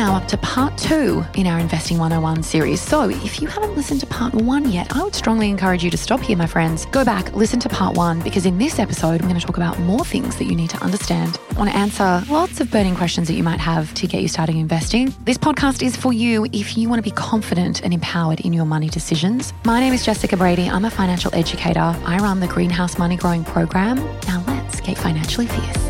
now up to part two in our Investing 101 series. So if you haven't listened to part one yet, I would strongly encourage you to stop here, my friends. Go back, listen to part one, because in this episode, I'm going to talk about more things that you need to understand. I want to answer lots of burning questions that you might have to get you starting investing. This podcast is for you if you want to be confident and empowered in your money decisions. My name is Jessica Brady. I'm a financial educator. I run the Greenhouse Money Growing Program. Now let's get financially fierce.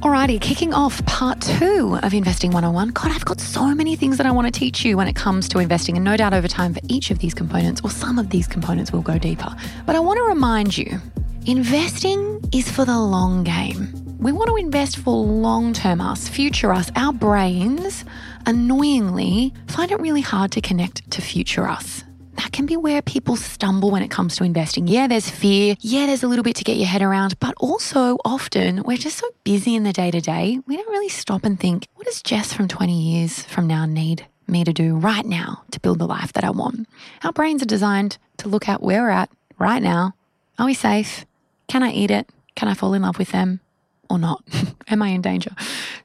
Alrighty, kicking off part two of Investing 101. God, I've got so many things that I want to teach you when it comes to investing, and no doubt over time for each of these components, or some of these components, will go deeper. But I want to remind you investing is for the long game. We want to invest for long term us, future us. Our brains, annoyingly, find it really hard to connect to future us that can be where people stumble when it comes to investing. Yeah, there's fear. Yeah, there's a little bit to get your head around, but also often we're just so busy in the day to day, we don't really stop and think, what does Jess from 20 years from now need me to do right now to build the life that I want? Our brains are designed to look at where we're at right now. Are we safe? Can I eat it? Can I fall in love with them? Or not? Am I in danger?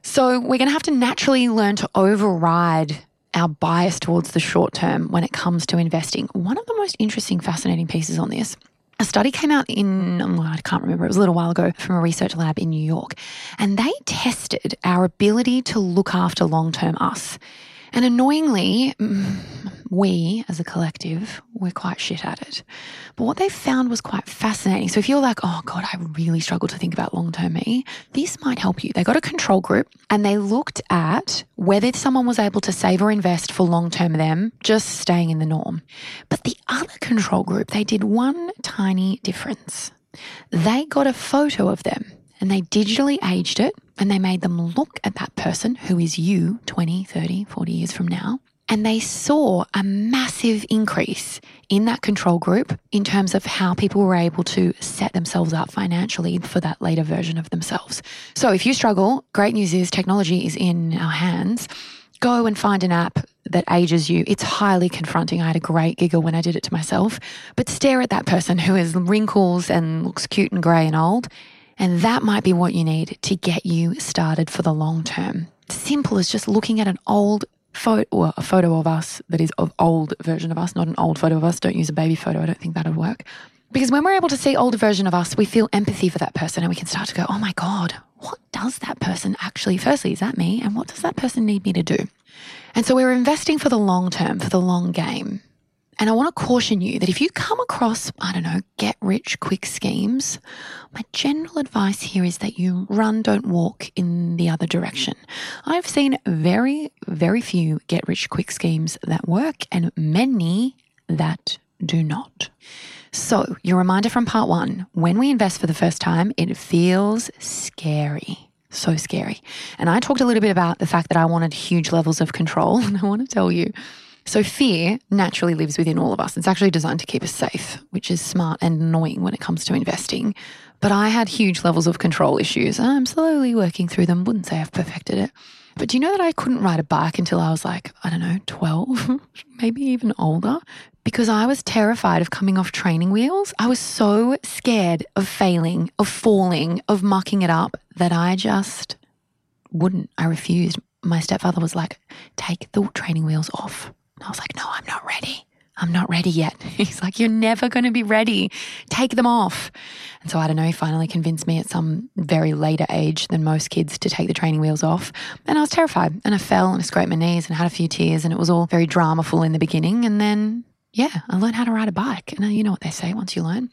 So, we're going to have to naturally learn to override our bias towards the short term when it comes to investing. One of the most interesting, fascinating pieces on this a study came out in, well, I can't remember, it was a little while ago from a research lab in New York, and they tested our ability to look after long term us. And annoyingly, we as a collective, we're quite shit at it. But what they found was quite fascinating. So if you're like, oh God, I really struggle to think about long term me, this might help you. They got a control group and they looked at whether someone was able to save or invest for long term them, just staying in the norm. But the other control group, they did one tiny difference. They got a photo of them and they digitally aged it and they made them look at that person who is you 20, 30, 40 years from now. And they saw a massive increase in that control group in terms of how people were able to set themselves up financially for that later version of themselves. So if you struggle, great news is technology is in our hands. Go and find an app that ages you. It's highly confronting. I had a great giggle when I did it to myself. But stare at that person who has wrinkles and looks cute and grey and old and that might be what you need to get you started for the long term. Simple as just looking at an old photo, or a photo of us that is of old version of us, not an old photo of us. Don't use a baby photo. I don't think that would work. Because when we're able to see older version of us, we feel empathy for that person and we can start to go, oh my God, what does that person actually, firstly, is that me? And what does that person need me to do? And so we're investing for the long term, for the long game. And I want to caution you that if you come across, I don't know, get rich quick schemes, my general advice here is that you run, don't walk in the other direction. I've seen very, very few get rich quick schemes that work and many that do not. So, your reminder from part one when we invest for the first time, it feels scary. So scary. And I talked a little bit about the fact that I wanted huge levels of control. And I want to tell you, so fear naturally lives within all of us. It's actually designed to keep us safe, which is smart and annoying when it comes to investing. But I had huge levels of control issues. I'm slowly working through them. Wouldn't say I've perfected it. But do you know that I couldn't ride a bike until I was like, I don't know, 12, maybe even older? Because I was terrified of coming off training wheels. I was so scared of failing, of falling, of mucking it up that I just wouldn't. I refused. My stepfather was like, take the training wheels off. I was like, no, I'm not ready. I'm not ready yet. He's like, you're never going to be ready. Take them off. And so I don't know, he finally convinced me at some very later age than most kids to take the training wheels off. And I was terrified and I fell and I scraped my knees and had a few tears and it was all very dramaful in the beginning. And then, yeah, I learned how to ride a bike. And uh, you know what they say once you learn.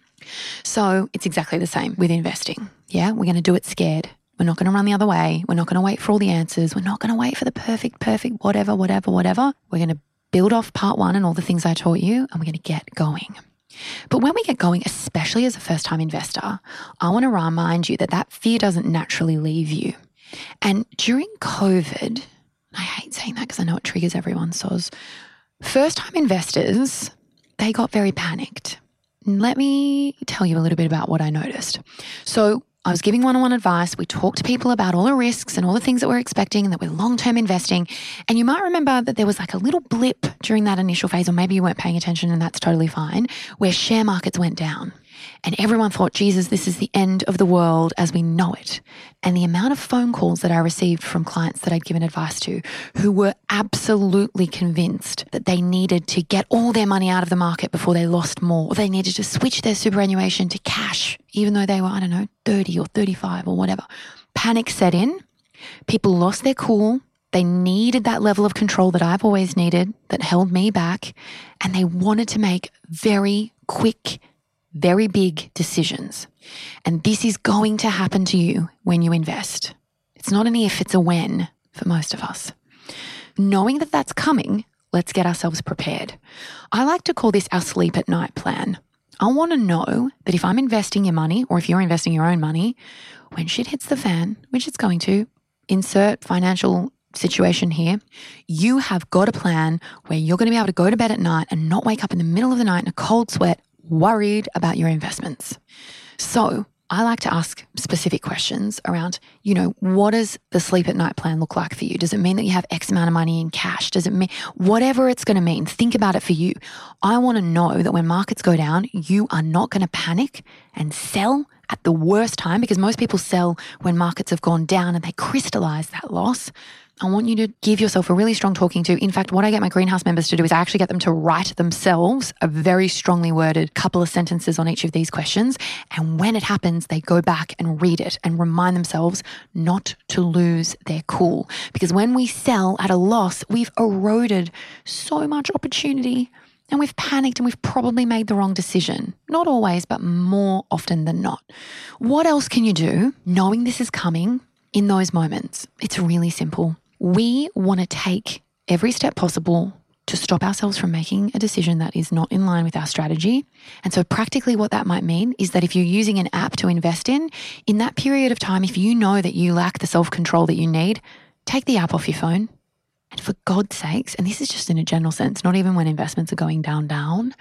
So it's exactly the same with investing. Yeah, we're going to do it scared. We're not going to run the other way. We're not going to wait for all the answers. We're not going to wait for the perfect, perfect, whatever, whatever, whatever. We're going to build off part one and all the things I taught you, and we're going to get going. But when we get going, especially as a first time investor, I want to remind you that that fear doesn't naturally leave you. And during COVID, I hate saying that because I know it triggers everyone. So, first time investors, they got very panicked. Let me tell you a little bit about what I noticed. So, I was giving one on one advice. We talked to people about all the risks and all the things that we're expecting and that we're long term investing. And you might remember that there was like a little blip during that initial phase, or maybe you weren't paying attention and that's totally fine, where share markets went down. And everyone thought, Jesus, this is the end of the world as we know it. And the amount of phone calls that I received from clients that I'd given advice to who were absolutely convinced that they needed to get all their money out of the market before they lost more, or they needed to switch their superannuation to cash, even though they were, I don't know, 30 or 35 or whatever. Panic set in. People lost their cool. They needed that level of control that I've always needed that held me back. And they wanted to make very quick very big decisions. And this is going to happen to you when you invest. It's not an if, it's a when for most of us. Knowing that that's coming, let's get ourselves prepared. I like to call this our sleep at night plan. I want to know that if I'm investing your money or if you're investing your own money, when shit hits the fan, which it's going to, insert financial situation here, you have got a plan where you're going to be able to go to bed at night and not wake up in the middle of the night in a cold sweat worried about your investments. So I like to ask specific questions around, you know, what does the sleep at night plan look like for you? Does it mean that you have X amount of money in cash? Does it mean whatever it's going to mean? Think about it for you. I want to know that when markets go down, you are not going to panic and sell at the worst time because most people sell when markets have gone down and they crystallize that loss. I want you to give yourself a really strong talking to. In fact, what I get my greenhouse members to do is I actually get them to write themselves a very strongly worded couple of sentences on each of these questions. And when it happens, they go back and read it and remind themselves not to lose their cool. Because when we sell at a loss, we've eroded so much opportunity and we've panicked and we've probably made the wrong decision. Not always, but more often than not. What else can you do knowing this is coming in those moments? It's really simple we want to take every step possible to stop ourselves from making a decision that is not in line with our strategy. And so, practically, what that might mean is that if you're using an app to invest in, in that period of time, if you know that you lack the self control that you need, take the app off your phone. And for God's sakes, and this is just in a general sense, not even when investments are going down, down,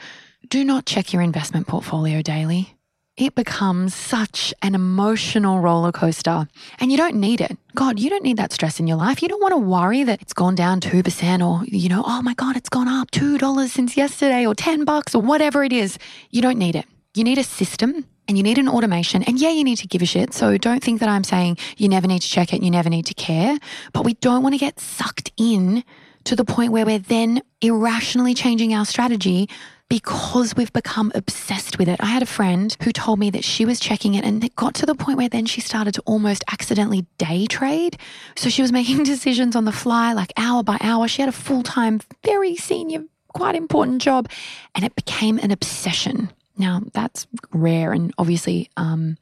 do not check your investment portfolio daily it becomes such an emotional roller coaster. And you don't need it. God, you don't need that stress in your life. You don't want to worry that it's gone down 2% or, you know, oh my God, it's gone up $2 since yesterday or 10 bucks or whatever it is. You don't need it. You need a system and you need an automation. And yeah, you need to give a shit. So don't think that I'm saying you never need to check it, you never need to care. But we don't want to get sucked in to the point where we're then irrationally changing our strategy because we've become obsessed with it. I had a friend who told me that she was checking it and it got to the point where then she started to almost accidentally day trade. So she was making decisions on the fly, like hour by hour. She had a full time, very senior, quite important job, and it became an obsession. Now, that's rare and obviously, um,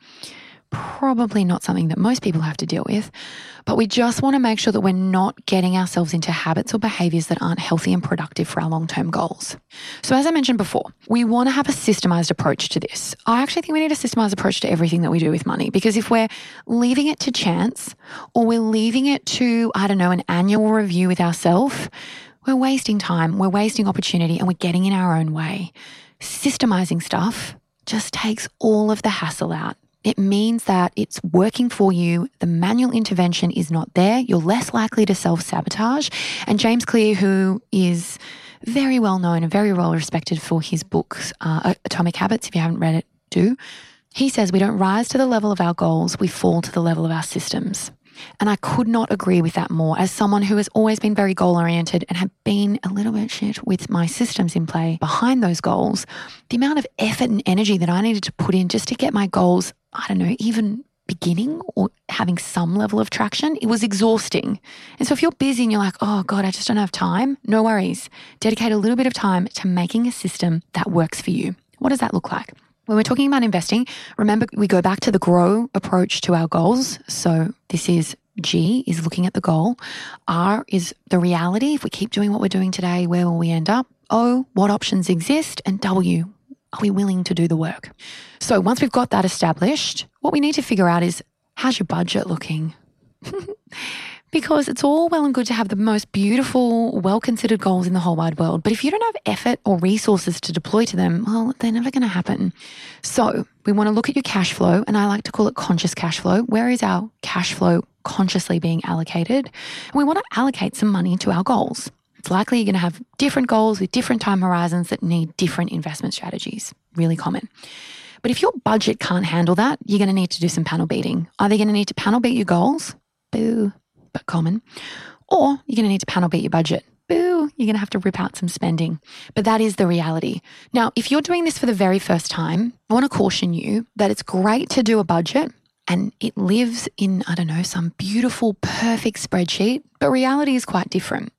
probably not something that most people have to deal with, but we just want to make sure that we're not getting ourselves into habits or behaviors that aren't healthy and productive for our long term goals. So, as I mentioned before, we want to have a systemized approach to this. I actually think we need a systemized approach to everything that we do with money because if we're leaving it to chance or we're leaving it to, I don't know, an annual review with ourselves, we're wasting time, we're wasting opportunity, and we're getting in our own way. Systemizing stuff just takes all of the hassle out. It means that it's working for you. The manual intervention is not there. You're less likely to self sabotage. And James Clear, who is very well known and very well respected for his books, uh, Atomic Habits, if you haven't read it, do. He says we don't rise to the level of our goals, we fall to the level of our systems. And I could not agree with that more. As someone who has always been very goal oriented and have been a little bit shit with my systems in play behind those goals, the amount of effort and energy that I needed to put in just to get my goals, I don't know, even beginning or having some level of traction, it was exhausting. And so if you're busy and you're like, oh God, I just don't have time, no worries. Dedicate a little bit of time to making a system that works for you. What does that look like? When we're talking about investing, remember we go back to the grow approach to our goals. So this is G is looking at the goal. R is the reality. If we keep doing what we're doing today, where will we end up? O, what options exist? And W, Are we willing to do the work? So once we've got that established, what we need to figure out is how's your budget looking? because it's all well and good to have the most beautiful, well considered goals in the whole wide world. But if you don't have effort or resources to deploy to them, well, they're never going to happen. So we want to look at your cash flow, and I like to call it conscious cash flow. Where is our cash flow consciously being allocated? And we want to allocate some money to our goals. It's likely you're going to have different goals with different time horizons that need different investment strategies. Really common. But if your budget can't handle that, you're going to need to do some panel beating. Either you're going to need to panel beat your goals, boo, but common, or you're going to need to panel beat your budget. Boo, you're going to have to rip out some spending. But that is the reality. Now, if you're doing this for the very first time, I want to caution you that it's great to do a budget and it lives in, I don't know, some beautiful, perfect spreadsheet, but reality is quite different.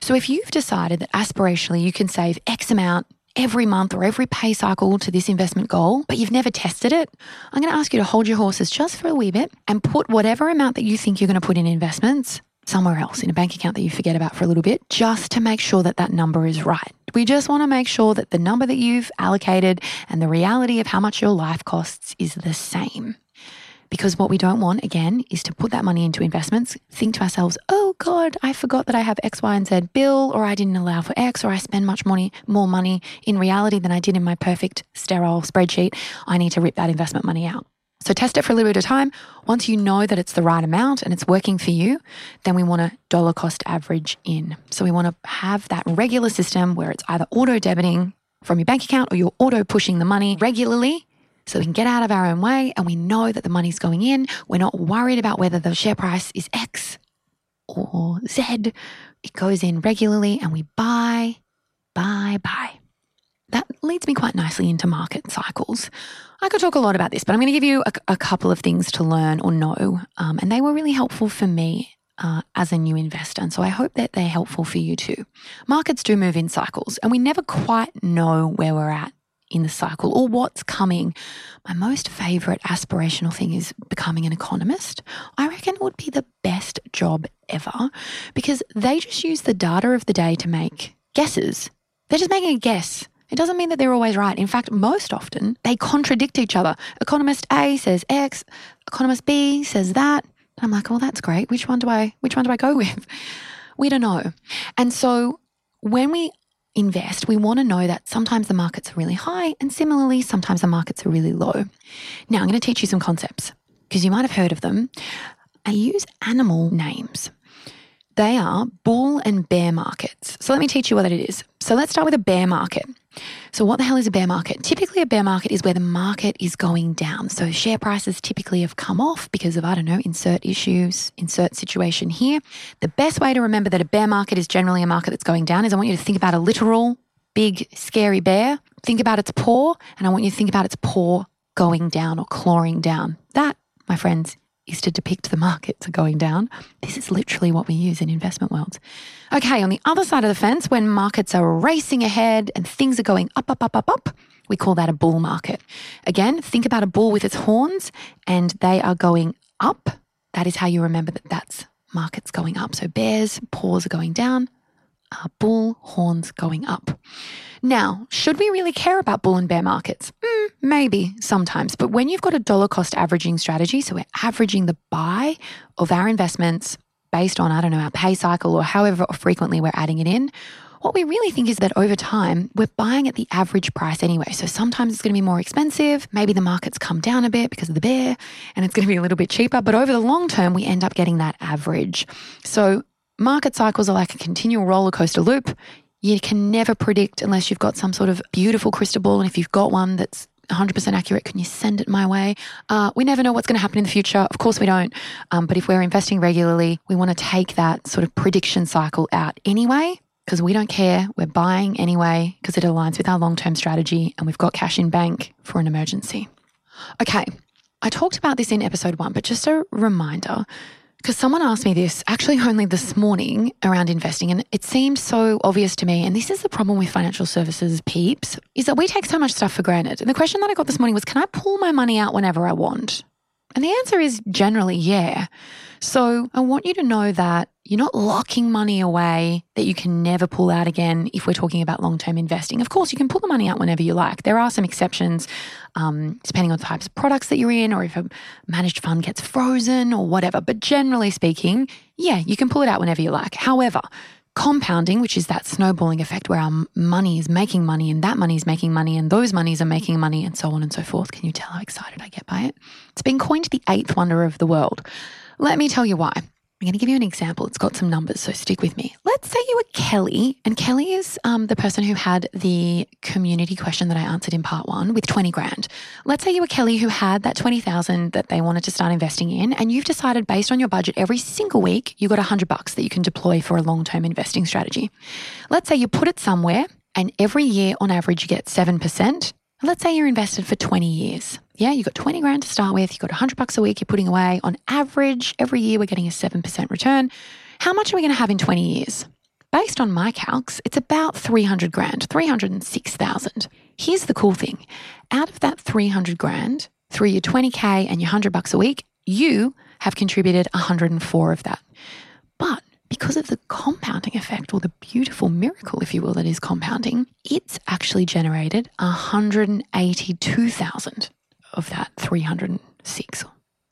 So if you've decided that aspirationally you can save X amount every month or every pay cycle to this investment goal, but you've never tested it, I'm going to ask you to hold your horses just for a wee bit and put whatever amount that you think you're going to put in investments somewhere else in a bank account that you forget about for a little bit, just to make sure that that number is right. We just want to make sure that the number that you've allocated and the reality of how much your life costs is the same. Because what we don't want, again, is to put that money into investments, think to ourselves, oh God, I forgot that I have X, Y, and Z bill, or I didn't allow for X, or I spend much money, more money in reality than I did in my perfect sterile spreadsheet. I need to rip that investment money out. So test it for a little bit of time. Once you know that it's the right amount and it's working for you, then we want to dollar cost average in. So we want to have that regular system where it's either auto debiting from your bank account or you're auto pushing the money regularly so we can get out of our own way and we know that the money's going in. We're not worried about whether the share price is X or Z. It goes in regularly and we buy, buy, buy. That leads me quite nicely into market cycles. I could talk a lot about this, but I'm going to give you a, a couple of things to learn or know. Um, and they were really helpful for me uh, as a new investor. And so I hope that they're helpful for you too. Markets do move in cycles, and we never quite know where we're at in the cycle or what's coming. My most favorite aspirational thing is becoming an economist. I reckon it would be the best job ever because they just use the data of the day to make guesses. They're just making a guess. It doesn't mean that they're always right. In fact, most often they contradict each other. Economist A says X, economist B says that. And I'm like, well, that's great. Which one do I which one do I go with? We don't know. And so when we invest, we want to know that sometimes the markets are really high and similarly, sometimes the markets are really low. Now, I'm going to teach you some concepts because you might have heard of them. I use animal names. They are bull and bear markets. So let me teach you what it is. So let's start with a bear market. So, what the hell is a bear market? Typically, a bear market is where the market is going down. So, share prices typically have come off because of, I don't know, insert issues, insert situation here. The best way to remember that a bear market is generally a market that's going down is I want you to think about a literal, big, scary bear. Think about its paw, and I want you to think about its paw going down or clawing down. That, my friends, is to depict the markets are going down. This is literally what we use in investment worlds. Okay, on the other side of the fence, when markets are racing ahead and things are going up, up, up, up, up, we call that a bull market. Again, think about a bull with its horns and they are going up. That is how you remember that that's markets going up. So bears, paws are going down, uh, bull horns going up. Now, should we really care about bull and bear markets? Mm, maybe sometimes. But when you've got a dollar cost averaging strategy, so we're averaging the buy of our investments based on, I don't know, our pay cycle or however frequently we're adding it in, what we really think is that over time, we're buying at the average price anyway. So sometimes it's going to be more expensive. Maybe the market's come down a bit because of the bear and it's going to be a little bit cheaper. But over the long term, we end up getting that average. So Market cycles are like a continual roller coaster loop. You can never predict unless you've got some sort of beautiful crystal ball. And if you've got one that's 100% accurate, can you send it my way? Uh, we never know what's going to happen in the future. Of course, we don't. Um, but if we're investing regularly, we want to take that sort of prediction cycle out anyway, because we don't care. We're buying anyway, because it aligns with our long term strategy and we've got cash in bank for an emergency. Okay, I talked about this in episode one, but just a reminder because someone asked me this actually only this morning around investing, and it seemed so obvious to me. And this is the problem with financial services peeps is that we take so much stuff for granted. And the question that I got this morning was, can I pull my money out whenever I want? And the answer is generally yeah. So I want you to know that You're not locking money away that you can never pull out again if we're talking about long term investing. Of course, you can pull the money out whenever you like. There are some exceptions um, depending on the types of products that you're in or if a managed fund gets frozen or whatever. But generally speaking, yeah, you can pull it out whenever you like. However, compounding, which is that snowballing effect where our money is making money and that money is making money and those monies are making money and so on and so forth. Can you tell how excited I get by it? It's been coined the eighth wonder of the world. Let me tell you why. I'm going to give you an example. It's got some numbers, so stick with me. Let's say you were Kelly, and Kelly is um, the person who had the community question that I answered in part one with 20 grand. Let's say you were Kelly who had that 20,000 that they wanted to start investing in, and you've decided based on your budget every single week, you got 100 bucks that you can deploy for a long term investing strategy. Let's say you put it somewhere, and every year on average, you get 7%. Let's say you're invested for 20 years. Yeah, you've got 20 grand to start with, you've got 100 bucks a week you're putting away. On average, every year we're getting a 7% return. How much are we going to have in 20 years? Based on my calcs, it's about 300 grand, 306,000. Here's the cool thing. Out of that 300 grand, through your 20k and your 100 bucks a week, you have contributed 104 of that. Because of the compounding effect or the beautiful miracle, if you will, that is compounding, it's actually generated 182,000 of that 306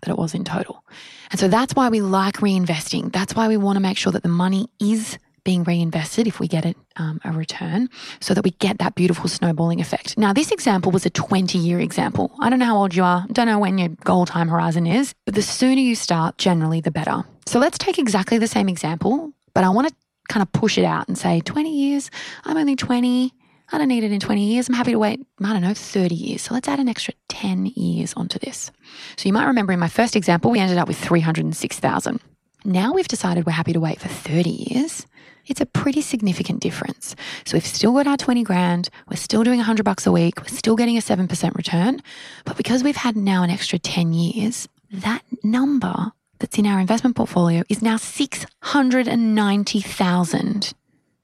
that it was in total. And so that's why we like reinvesting. That's why we want to make sure that the money is being reinvested if we get it um, a return so that we get that beautiful snowballing effect. Now, this example was a 20 year example. I don't know how old you are, don't know when your goal time horizon is, but the sooner you start, generally the better. So let's take exactly the same example, but I want to kind of push it out and say 20 years, I'm only 20. I don't need it in 20 years. I'm happy to wait, I don't know, 30 years. So let's add an extra 10 years onto this. So you might remember in my first example, we ended up with 306,000. Now we've decided we're happy to wait for 30 years. It's a pretty significant difference. So we've still got our 20 grand, we're still doing 100 bucks a week, we're still getting a 7% return. But because we've had now an extra 10 years, that number that's in our investment portfolio is now 690,000.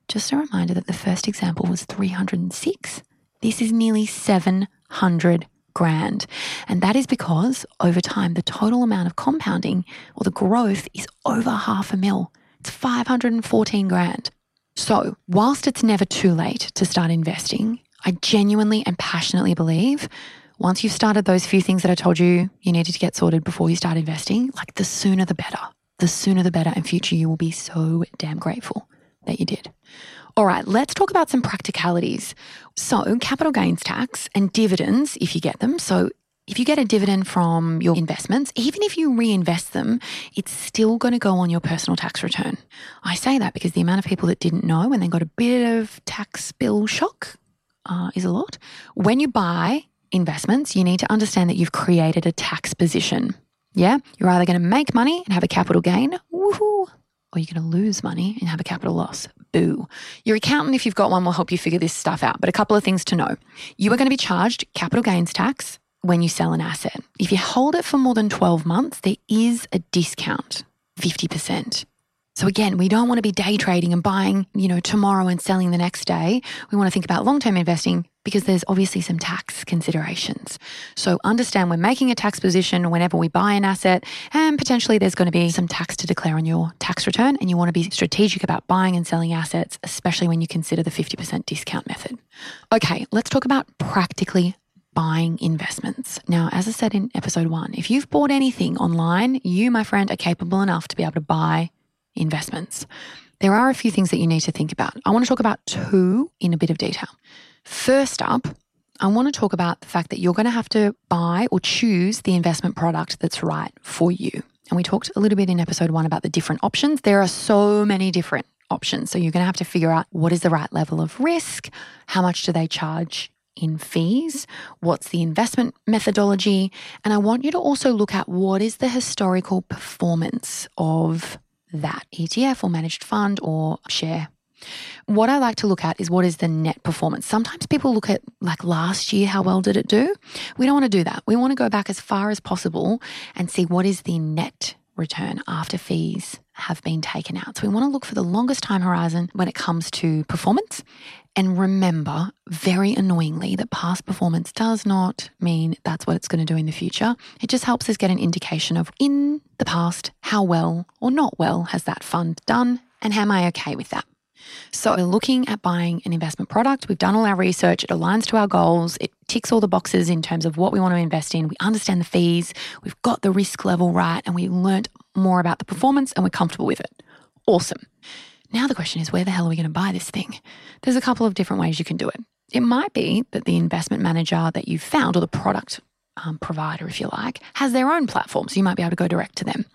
Just a reminder that the first example was 306. This is nearly 700 grand. And that is because over time, the total amount of compounding or the growth is over half a mil. It's 514 grand. So, whilst it's never too late to start investing, I genuinely and passionately believe once you've started those few things that I told you you needed to get sorted before you start investing, like the sooner the better. The sooner the better. In future, you will be so damn grateful that you did. All right, let's talk about some practicalities. So, capital gains tax and dividends, if you get them. So, if you get a dividend from your investments, even if you reinvest them, it's still going to go on your personal tax return. I say that because the amount of people that didn't know and then got a bit of tax bill shock uh, is a lot. When you buy investments, you need to understand that you've created a tax position. Yeah, you're either going to make money and have a capital gain, woohoo, or you're going to lose money and have a capital loss. Boo. Your accountant, if you've got one, will help you figure this stuff out. But a couple of things to know. You are going to be charged capital gains tax when you sell an asset. If you hold it for more than 12 months, there is a discount, 50%. So again, we don't want to be day trading and buying, you know, tomorrow and selling the next day. We want to think about long-term investing because there's obviously some tax considerations. So understand we're making a tax position whenever we buy an asset and potentially there's going to be some tax to declare on your tax return and you want to be strategic about buying and selling assets, especially when you consider the 50% discount method. Okay, let's talk about practically buying investments. Now, as I said in episode one, if you've bought anything online, you, my friend, are capable enough to be able to buy investments. There are a few things that you need to think about. I want to talk about two in a bit of detail. First up, I want to talk about the fact that you're going to have to buy or choose the investment product that's right for you. And we talked a little bit in episode one about the different options. There are so many different options. So you're going to have to figure out what is the right level of risk, how much do they charge in fees? What's the investment methodology? And I want you to also look at what is the historical performance of that ETF or managed fund or share. What I like to look at is what is the net performance. Sometimes people look at like last year, how well did it do? We don't want to do that. We want to go back as far as possible and see what is the net return after fees have been taken out. So we want to look for the longest time horizon when it comes to performance. And remember, very annoyingly, that past performance does not mean that's what it's going to do in the future. It just helps us get an indication of in the past, how well or not well has that fund done, and am I okay with that? So we're looking at buying an investment product. We've done all our research. It aligns to our goals. It ticks all the boxes in terms of what we want to invest in. We understand the fees. We've got the risk level right and we learned more about the performance and we're comfortable with it. Awesome. Now the question is, where the hell are we going to buy this thing? There's a couple of different ways you can do it. It might be that the investment manager that you've found or the product um, provider, if you like, has their own platform. So you might be able to go direct to them.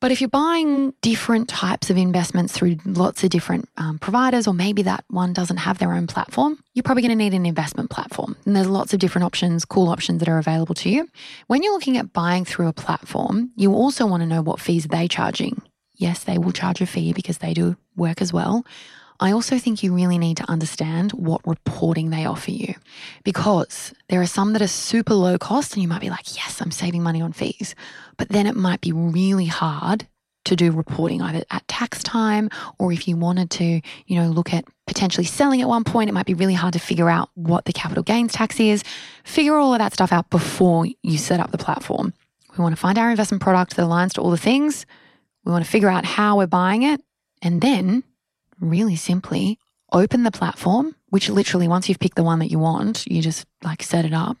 But if you're buying different types of investments through lots of different um, providers, or maybe that one doesn't have their own platform, you're probably going to need an investment platform. And there's lots of different options, cool options that are available to you. When you're looking at buying through a platform, you also want to know what fees are they charging. Yes, they will charge a fee because they do work as well. I also think you really need to understand what reporting they offer you because there are some that are super low cost and you might be like, yes, I'm saving money on fees. But then it might be really hard to do reporting either at tax time or if you wanted to, you know, look at potentially selling at one point, it might be really hard to figure out what the capital gains tax is. Figure all of that stuff out before you set up the platform. We want to find our investment product that aligns to all the things. We want to figure out how we're buying it. And then really simply open the platform, which literally once you've picked the one that you want, you just like set it up.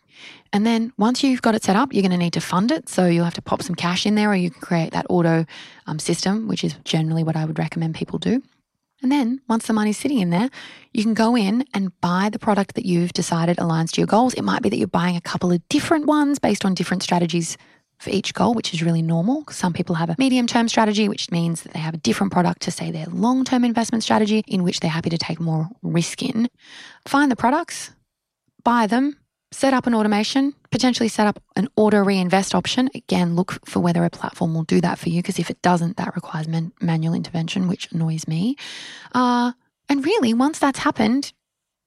And then once you've got it set up, you're going to need to fund it. So you'll have to pop some cash in there or you can create that auto um, system, which is generally what I would recommend people do. And then once the money's sitting in there, you can go in and buy the product that you've decided aligns to your goals. It might be that you're buying a couple of different ones based on different strategies for each goal, which is really normal. Some people have a medium term strategy, which means that they have a different product to say their long term investment strategy, in which they're happy to take more risk in. Find the products, buy them, set up an automation, potentially set up an auto reinvest option. Again, look for whether a platform will do that for you, because if it doesn't, that requires man- manual intervention, which annoys me. Uh, and really, once that's happened,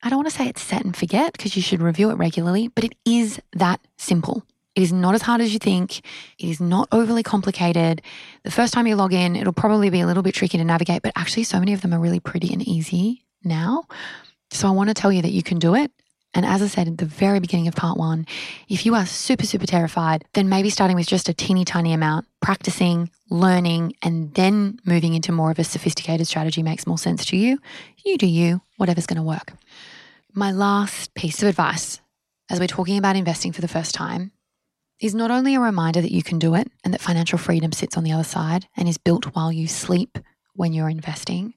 I don't want to say it's set and forget because you should review it regularly, but it is that simple. It is not as hard as you think. It is not overly complicated. The first time you log in, it'll probably be a little bit tricky to navigate, but actually, so many of them are really pretty and easy now. So I want to tell you that you can do it. And as I said at the very beginning of part one, if you are super, super terrified, then maybe starting with just a teeny tiny amount, practicing, learning, and then moving into more of a sophisticated strategy makes more sense to you. You do you, whatever's going to work. My last piece of advice as we're talking about investing for the first time is not only a reminder that you can do it and that financial freedom sits on the other side and is built while you sleep when you're investing,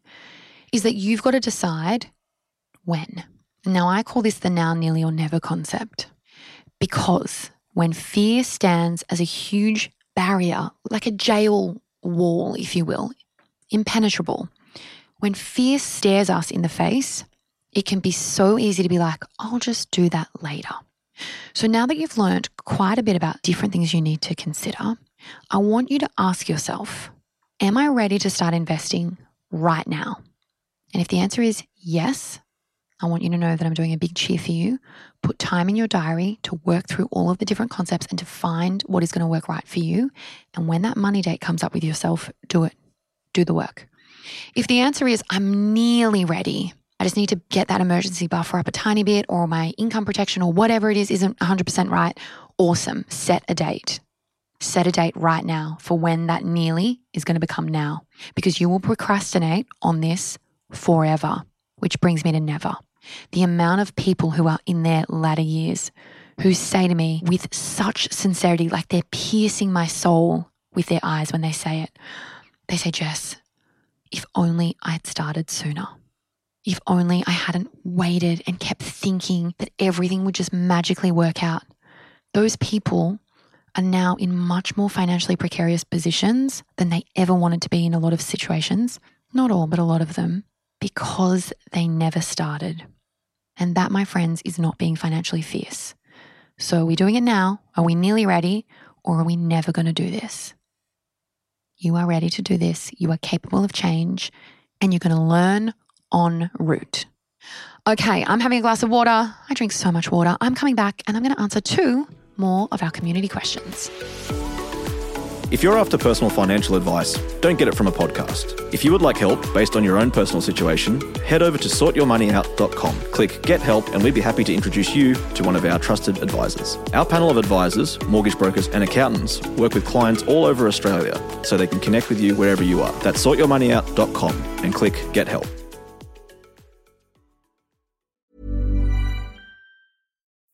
is that you've got to decide when. Now, I call this the now, nearly, or never concept because when fear stands as a huge barrier, like a jail wall, if you will, impenetrable, when fear stares us in the face, it can be so easy to be like, I'll just do that later. So now that you've learned quite a bit about different things you need to consider, I want you to ask yourself, am I ready to start investing right now? And if the answer is yes, I want you to know that I'm doing a big cheer for you. Put time in your diary to work through all of the different concepts and to find what is going to work right for you. And when that money date comes up with yourself, do it. Do the work. If the answer is, I'm nearly ready, I just need to get that emergency buffer up a tiny bit, or my income protection, or whatever it is, isn't 100% right. Awesome. Set a date. Set a date right now for when that nearly is going to become now, because you will procrastinate on this forever, which brings me to never. The amount of people who are in their latter years who say to me with such sincerity, like they're piercing my soul with their eyes when they say it, they say, Jess, if only I'd started sooner. If only I hadn't waited and kept thinking that everything would just magically work out. Those people are now in much more financially precarious positions than they ever wanted to be in a lot of situations. Not all, but a lot of them, because they never started. And that, my friends, is not being financially fierce. So, are we doing it now? Are we nearly ready? Or are we never going to do this? You are ready to do this. You are capable of change and you're going to learn en route. Okay, I'm having a glass of water. I drink so much water. I'm coming back and I'm going to answer two more of our community questions. If you're after personal financial advice, don't get it from a podcast. If you would like help based on your own personal situation, head over to sortyourmoneyout.com. Click Get Help, and we'd be happy to introduce you to one of our trusted advisors. Our panel of advisors, mortgage brokers, and accountants work with clients all over Australia so they can connect with you wherever you are. That's sortyourmoneyout.com and click Get Help.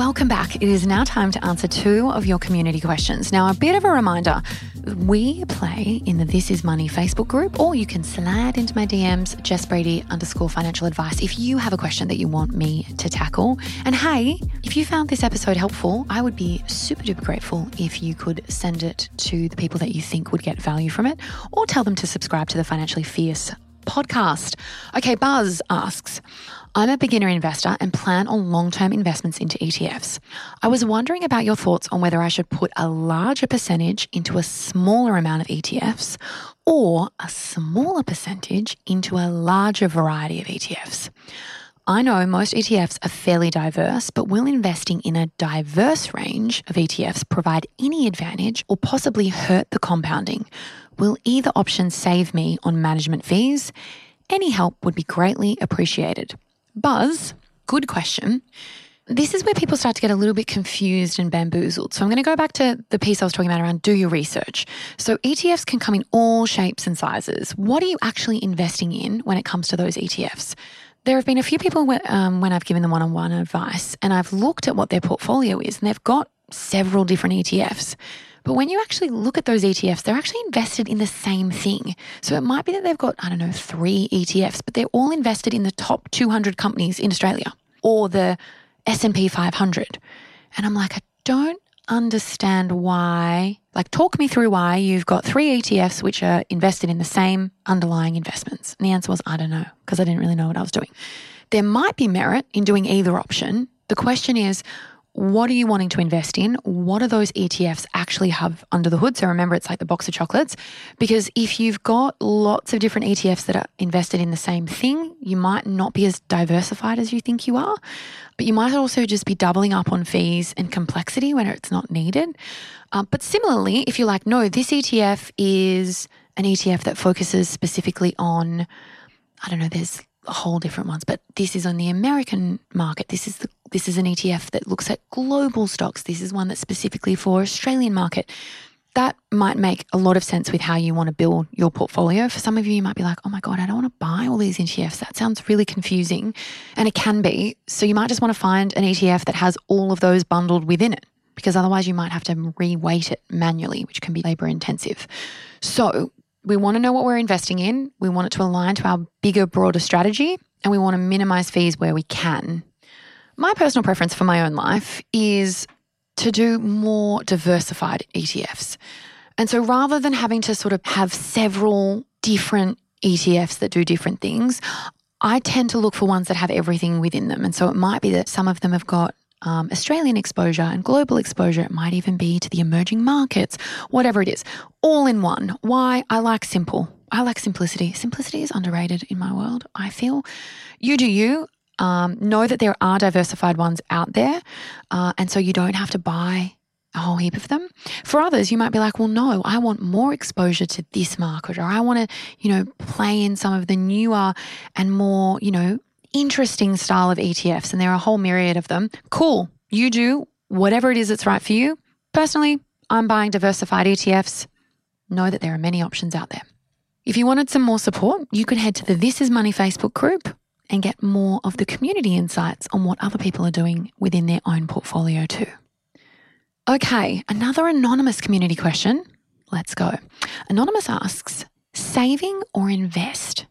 Welcome back. It is now time to answer two of your community questions. Now, a bit of a reminder we play in the This Is Money Facebook group, or you can slide into my DMs, Jess Brady underscore financial advice, if you have a question that you want me to tackle. And hey, if you found this episode helpful, I would be super duper grateful if you could send it to the people that you think would get value from it, or tell them to subscribe to the Financially Fierce podcast. Okay, Buzz asks, I'm a beginner investor and plan on long term investments into ETFs. I was wondering about your thoughts on whether I should put a larger percentage into a smaller amount of ETFs or a smaller percentage into a larger variety of ETFs. I know most ETFs are fairly diverse, but will investing in a diverse range of ETFs provide any advantage or possibly hurt the compounding? Will either option save me on management fees? Any help would be greatly appreciated. Buzz, good question. This is where people start to get a little bit confused and bamboozled. So I'm going to go back to the piece I was talking about around do your research. So ETFs can come in all shapes and sizes. What are you actually investing in when it comes to those ETFs? There have been a few people when, um, when I've given them one on one advice and I've looked at what their portfolio is and they've got several different ETFs. But when you actually look at those ETFs, they're actually invested in the same thing. So it might be that they've got, I don't know, three ETFs, but they're all invested in the top 200 companies in Australia or the S&P 500. And I'm like, I don't understand why. Like, talk me through why you've got three ETFs which are invested in the same underlying investments. And the answer was, I don't know, because I didn't really know what I was doing. There might be merit in doing either option. The question is, what are you wanting to invest in? What do those ETFs actually have under the hood? So remember, it's like the box of chocolates. Because if you've got lots of different ETFs that are invested in the same thing, you might not be as diversified as you think you are. But you might also just be doubling up on fees and complexity when it's not needed. Um, but similarly, if you're like, no, this ETF is an ETF that focuses specifically on, I don't know, there's whole different ones, but this is on the American market. This is the this is an ETF that looks at global stocks. This is one that's specifically for Australian market. That might make a lot of sense with how you want to build your portfolio. For some of you, you might be like, oh my God, I don't want to buy all these ETFs. That sounds really confusing. And it can be. So you might just want to find an ETF that has all of those bundled within it, because otherwise you might have to reweight it manually, which can be labor intensive. So we want to know what we're investing in. We want it to align to our bigger, broader strategy, and we want to minimize fees where we can. My personal preference for my own life is to do more diversified ETFs. And so rather than having to sort of have several different ETFs that do different things, I tend to look for ones that have everything within them. And so it might be that some of them have got um, Australian exposure and global exposure. It might even be to the emerging markets, whatever it is, all in one. Why? I like simple. I like simplicity. Simplicity is underrated in my world, I feel. You do you. Um, know that there are diversified ones out there. Uh, and so you don't have to buy a whole heap of them. For others, you might be like, well, no, I want more exposure to this market, or I want to, you know, play in some of the newer and more, you know, interesting style of ETFs. And there are a whole myriad of them. Cool. You do whatever it is that's right for you. Personally, I'm buying diversified ETFs. Know that there are many options out there. If you wanted some more support, you could head to the This Is Money Facebook group and get more of the community insights on what other people are doing within their own portfolio too. Okay, another anonymous community question. Let's go. Anonymous asks, saving or invest?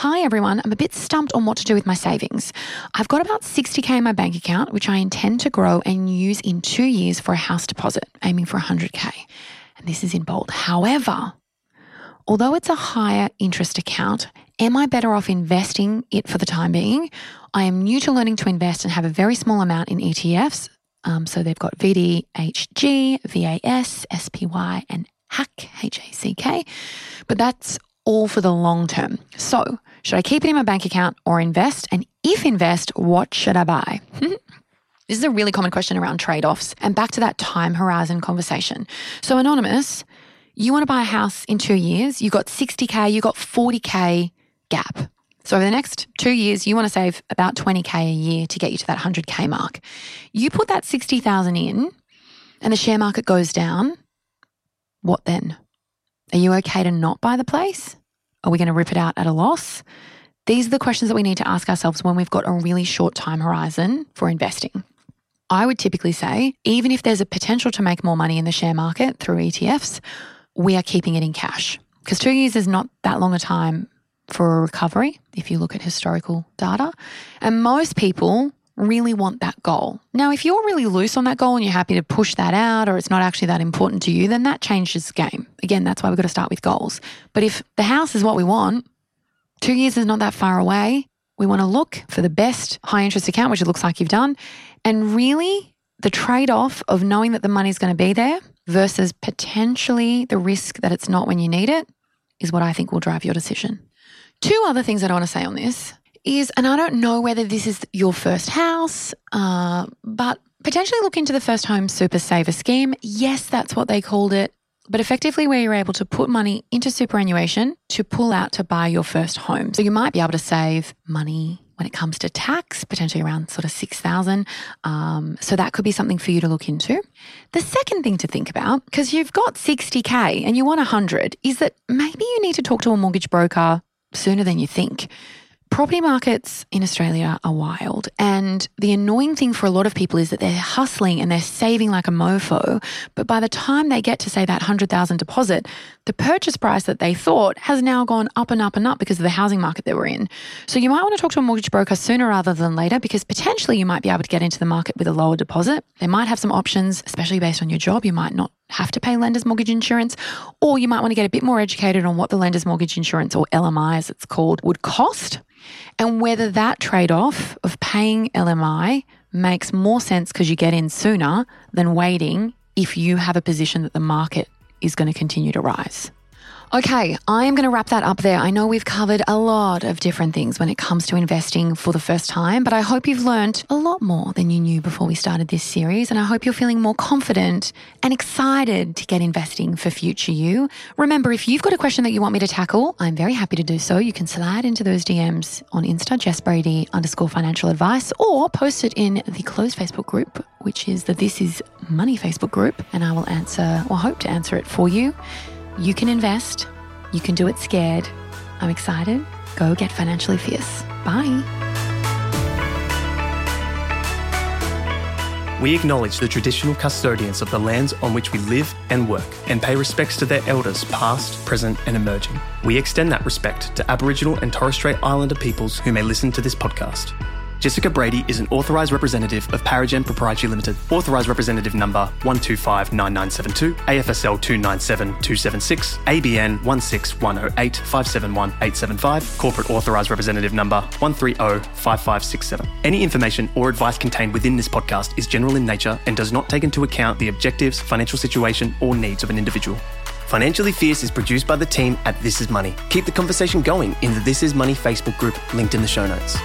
Hi everyone, I'm a bit stumped on what to do with my savings. I've got about 60k in my bank account, which I intend to grow and use in two years for a house deposit, aiming for 100k. And this is in bold. However, although it's a higher interest account, am I better off investing it for the time being? I am new to learning to invest and have a very small amount in ETFs. Um, so they've got VDHG, VAS, SPY, and HACK, H A C K. But that's all for the long term. So, should I keep it in my bank account or invest? And if invest, what should I buy? this is a really common question around trade offs. And back to that time horizon conversation. So, Anonymous, you want to buy a house in two years, you got 60K, you got 40K gap. So over the next two years, you want to save about 20K a year to get you to that 100K mark. You put that 60,000 in and the share market goes down. What then? Are you okay to not buy the place? Are we going to rip it out at a loss? These are the questions that we need to ask ourselves when we've got a really short time horizon for investing. I would typically say, even if there's a potential to make more money in the share market through ETFs, we are keeping it in cash because two years is not that long a time for a recovery if you look at historical data. And most people really want that goal. Now, if you're really loose on that goal and you're happy to push that out or it's not actually that important to you, then that changes the game. Again, that's why we've got to start with goals. But if the house is what we want, two years is not that far away. We want to look for the best high interest account, which it looks like you've done. And really, the trade off of knowing that the money's going to be there versus potentially the risk that it's not when you need it is what I think will drive your decision. Two other things that I want to say on this is, and I don't know whether this is your first house, uh, but potentially look into the first home super saver scheme. Yes, that's what they called it. But effectively, where you're able to put money into superannuation to pull out to buy your first home. So you might be able to save money when it comes to tax, potentially around sort of 6,000. Um, so that could be something for you to look into. The second thing to think about, because you've got 60K and you want 100, is that maybe you need to talk to a mortgage broker sooner than you think. Property markets in Australia are wild. And the annoying thing for a lot of people is that they're hustling and they're saving like a mofo. But by the time they get to, say, that 100,000 deposit, the purchase price that they thought has now gone up and up and up because of the housing market that we're in. So you might want to talk to a mortgage broker sooner rather than later because potentially you might be able to get into the market with a lower deposit. They might have some options, especially based on your job. You might not have to pay lender's mortgage insurance, or you might want to get a bit more educated on what the lender's mortgage insurance, or LMI as it's called, would cost and whether that trade off of paying LMI makes more sense because you get in sooner than waiting if you have a position that the market is going to continue to rise. Okay, I am going to wrap that up there. I know we've covered a lot of different things when it comes to investing for the first time, but I hope you've learned a lot more than you knew before we started this series. And I hope you're feeling more confident and excited to get investing for future you. Remember, if you've got a question that you want me to tackle, I'm very happy to do so. You can slide into those DMs on Insta, Jess Brady underscore financial advice, or post it in the closed Facebook group, which is the This Is Money Facebook group, and I will answer or hope to answer it for you. You can invest. You can do it scared. I'm excited. Go get financially fierce. Bye. We acknowledge the traditional custodians of the lands on which we live and work and pay respects to their elders past, present, and emerging. We extend that respect to Aboriginal and Torres Strait Islander peoples who may listen to this podcast. Jessica Brady is an authorised representative of Paragem Proprietary Limited, authorised representative number 1259972, AFSL 297276, ABN 16108571875, corporate authorised representative number 1305567. Any information or advice contained within this podcast is general in nature and does not take into account the objectives, financial situation, or needs of an individual. Financially Fierce is produced by the team at This Is Money. Keep the conversation going in the This Is Money Facebook group linked in the show notes.